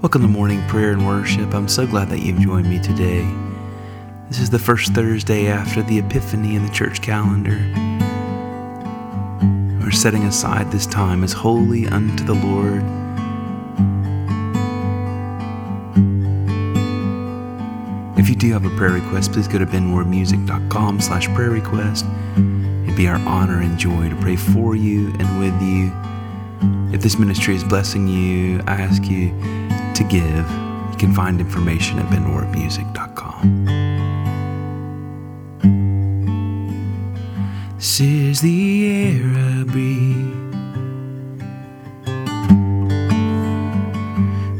Welcome to morning prayer and worship. I'm so glad that you've joined me today. This is the first Thursday after the Epiphany in the church calendar. We're setting aside this time as holy unto the Lord. If you do have a prayer request, please go to benwardmusic.com slash prayer request. It'd be our honor and joy to pray for you and with you. If this ministry is blessing you, I ask you to give, you can find information at benwardmusic.com. This is the air I breathe.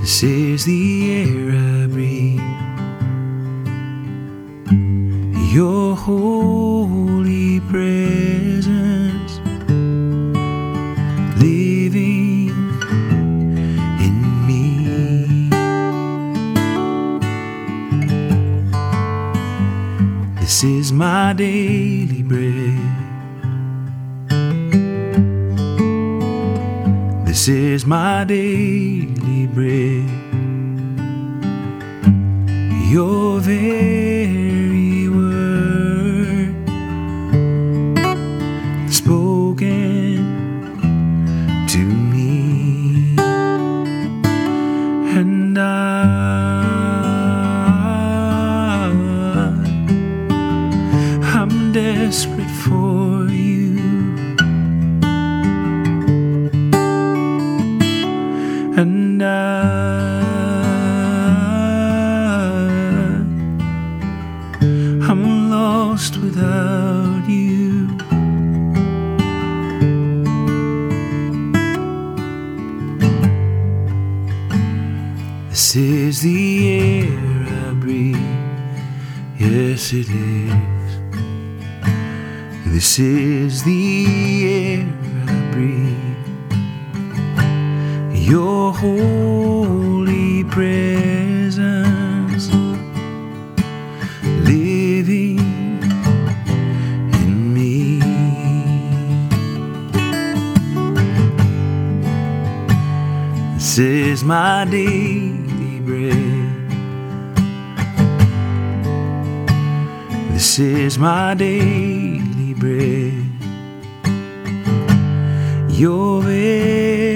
This is the air I breathe. Your holy my daily bread. This is my daily bread. Your very desperate for you. And I, I'm lost without you. This is the air I breathe. Yes, it is. This is the air I breathe. Your holy presence living in me. This is my daily bread. This is my daily bread. Your very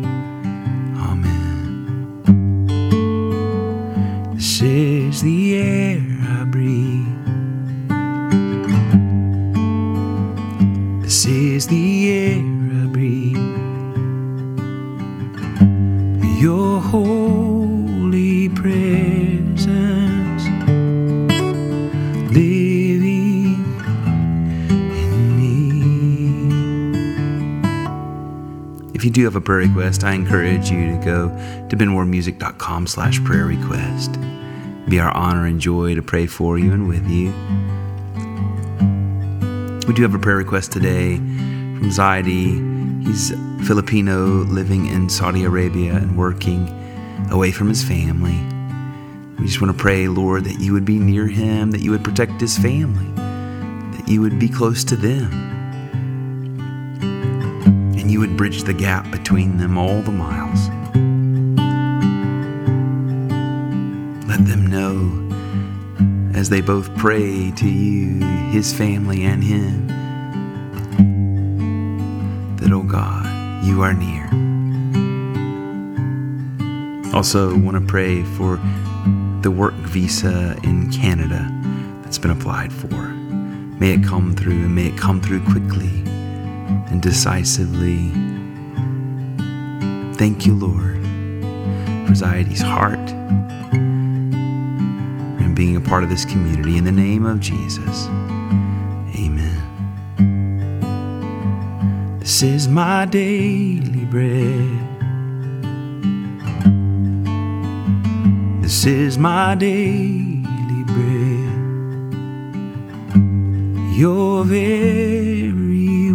This is the air I breathe. This is the air I breathe. Your holy presence living in me. If you do have a prayer request, I encourage you to go to benwardmusic.com slash prayer request. Be our honor and joy to pray for you and with you. We do have a prayer request today from Zaidi. He's Filipino living in Saudi Arabia and working away from his family. We just want to pray, Lord, that you would be near him, that you would protect his family, that you would be close to them, and you would bridge the gap between them all the miles. Know as they both pray to you, his family, and him, that, oh God, you are near. Also, want to pray for the work visa in Canada that's been applied for. May it come through and may it come through quickly and decisively. Thank you, Lord, for Zaidi's heart and being a part of this community. In the name of Jesus, amen. This is my daily bread. This is my daily bread. Your very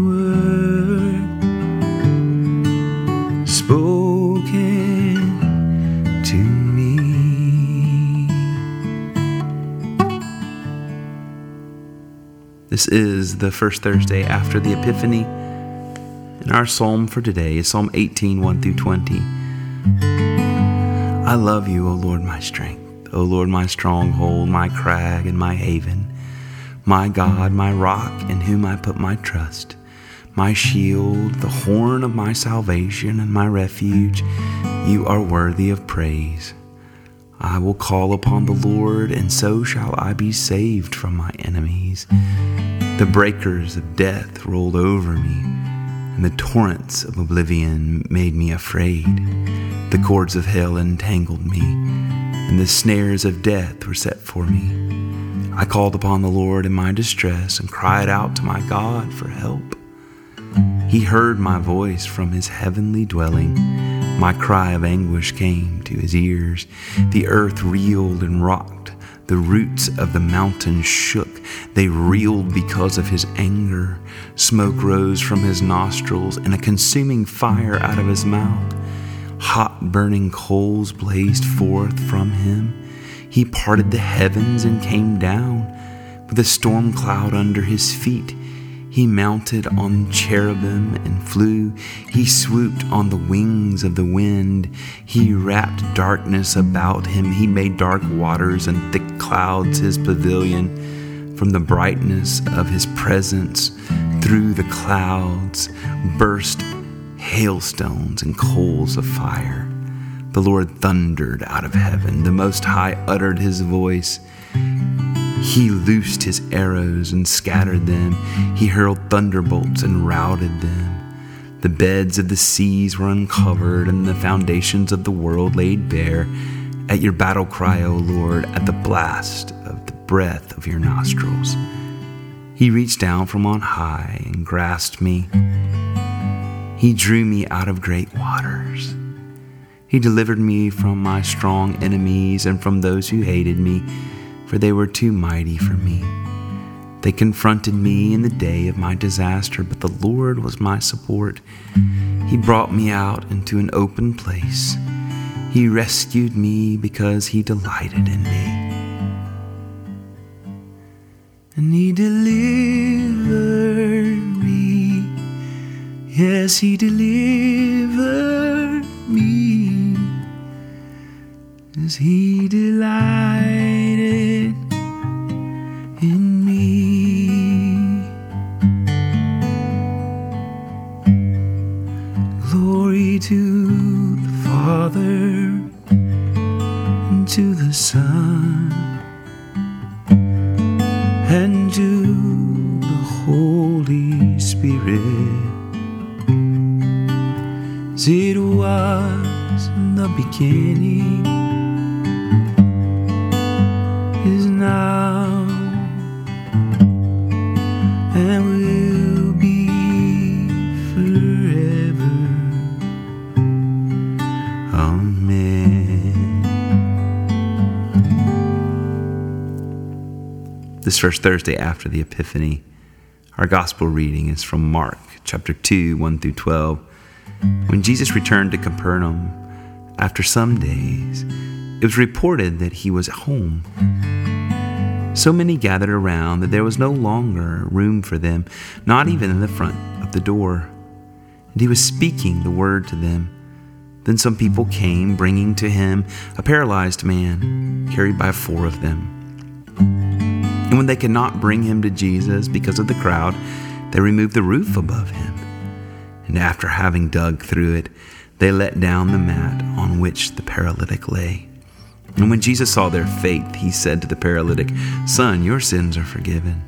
This is the first Thursday after the Epiphany, and our psalm for today is Psalm 18 1 through 20. I love you, O Lord, my strength, O Lord, my stronghold, my crag, and my haven, my God, my rock, in whom I put my trust, my shield, the horn of my salvation, and my refuge. You are worthy of praise. I will call upon the Lord, and so shall I be saved from my enemies. The breakers of death rolled over me, and the torrents of oblivion made me afraid. The cords of hell entangled me, and the snares of death were set for me. I called upon the Lord in my distress and cried out to my God for help. He heard my voice from his heavenly dwelling. My cry of anguish came to his ears. The earth reeled and rocked. The roots of the mountains shook. They reeled because of his anger. Smoke rose from his nostrils, and a consuming fire out of his mouth. Hot burning coals blazed forth from him. He parted the heavens and came down. With a storm cloud under his feet, he mounted on cherubim and flew. He swooped on the wings of the wind. He wrapped darkness about him. He made dark waters and thick clouds his pavilion. From the brightness of his presence, through the clouds, burst hailstones and coals of fire. The Lord thundered out of heaven. The Most High uttered his voice. He loosed his arrows and scattered them. He hurled thunderbolts and routed them. The beds of the seas were uncovered, and the foundations of the world laid bare. At your battle cry, O Lord, at the blast of the breath of your nostrils. He reached down from on high and grasped me. He drew me out of great waters. He delivered me from my strong enemies and from those who hated me, for they were too mighty for me. They confronted me in the day of my disaster, but the Lord was my support. He brought me out into an open place. He rescued me because he delighted in me. And he delivered me Yes, he delivered me as he delighted Spirit. As it was in the beginning, is now, and will be forever. Amen. This first Thursday after the Epiphany our gospel reading is from Mark chapter 2, 1 through 12. When Jesus returned to Capernaum after some days, it was reported that he was at home. So many gathered around that there was no longer room for them, not even in the front of the door. And he was speaking the word to them. Then some people came, bringing to him a paralyzed man, carried by four of them. And when they could not bring him to Jesus because of the crowd, they removed the roof above him. And after having dug through it, they let down the mat on which the paralytic lay. And when Jesus saw their faith, he said to the paralytic, Son, your sins are forgiven.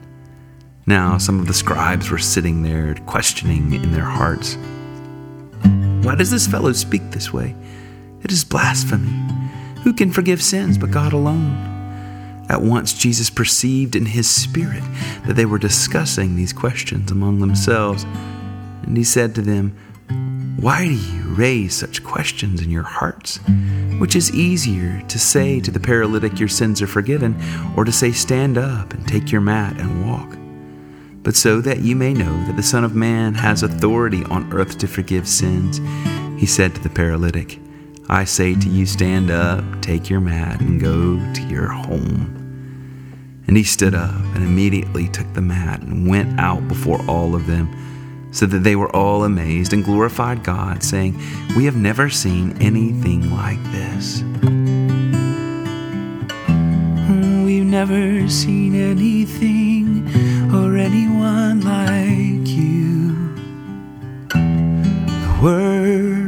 Now some of the scribes were sitting there, questioning in their hearts, Why does this fellow speak this way? It is blasphemy. Who can forgive sins but God alone? At once Jesus perceived in his spirit that they were discussing these questions among themselves, and he said to them, why do you raise such questions in your hearts? Which is easier to say to the paralytic, Your sins are forgiven, or to say, Stand up and take your mat and walk? But so that you may know that the Son of Man has authority on earth to forgive sins, he said to the paralytic, I say to you, stand up, take your mat, and go to your home. And he stood up and immediately took the mat and went out before all of them so that they were all amazed and glorified God, saying, We have never seen anything like this. We've never seen anything or anyone like you. The word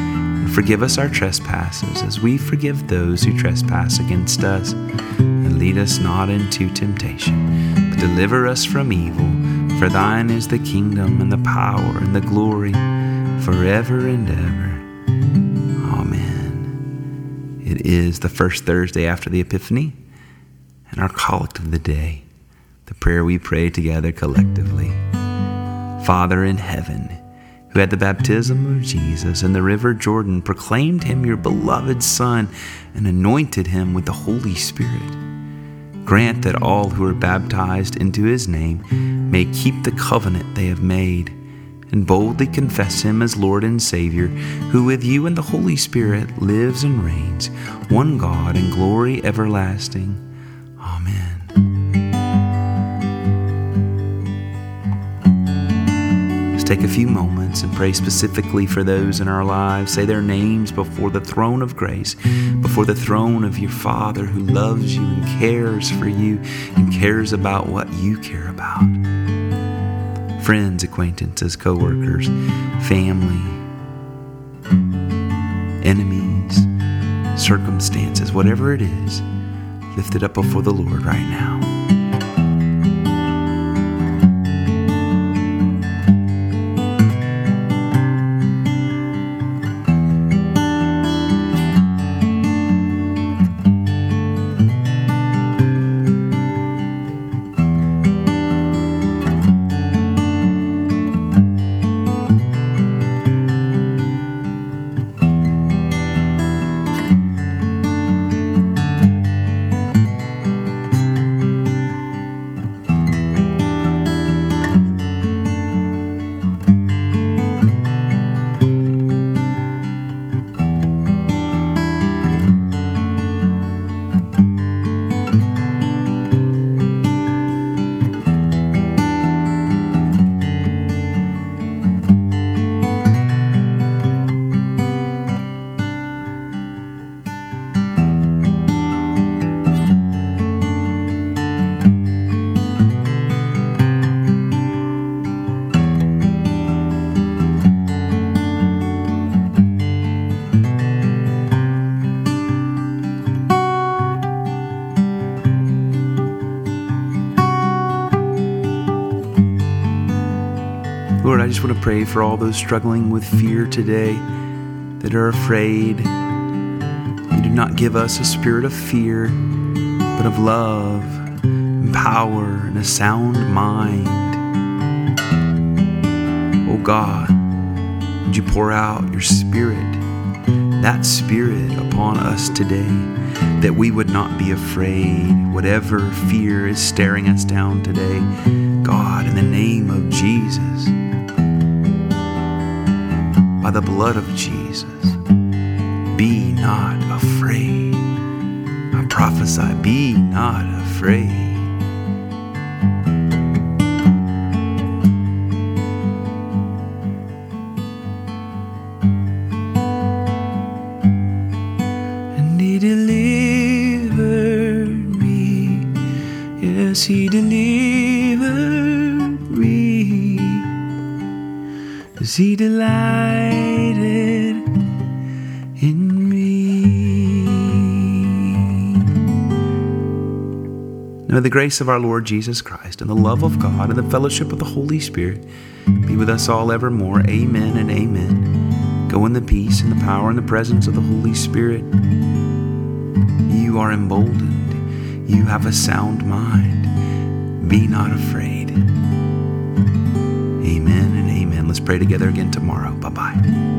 forgive us our trespasses as we forgive those who trespass against us and lead us not into temptation, but deliver us from evil. For thine is the kingdom and the power and the glory forever and ever. Amen. It is the first Thursday after the Epiphany and our collect of the day, the prayer we pray together collectively. Father in heaven, who at the baptism of Jesus in the river Jordan proclaimed him your beloved Son and anointed him with the Holy Spirit Grant that all who are baptized into his name may keep the covenant they have made and boldly confess him as Lord and Savior, who with you and the Holy Spirit lives and reigns, one God in glory everlasting. Take a few moments and pray specifically for those in our lives. Say their names before the throne of grace, before the throne of your Father who loves you and cares for you and cares about what you care about. Friends, acquaintances, co workers, family, enemies, circumstances, whatever it is, lift it up before the Lord right now. Lord, I just want to pray for all those struggling with fear today that are afraid. You do not give us a spirit of fear, but of love and power and a sound mind. Oh God, would you pour out your spirit, that spirit upon us today, that we would not be afraid, whatever fear is staring us down today. God, in the name of Jesus, by the blood of Jesus, be not afraid. I prophesy, be not afraid. In me. Now, the grace of our Lord Jesus Christ and the love of God and the fellowship of the Holy Spirit be with us all evermore. Amen and amen. Go in the peace and the power and the presence of the Holy Spirit. You are emboldened. You have a sound mind. Be not afraid. Amen and amen. Let's pray together again tomorrow. Bye bye.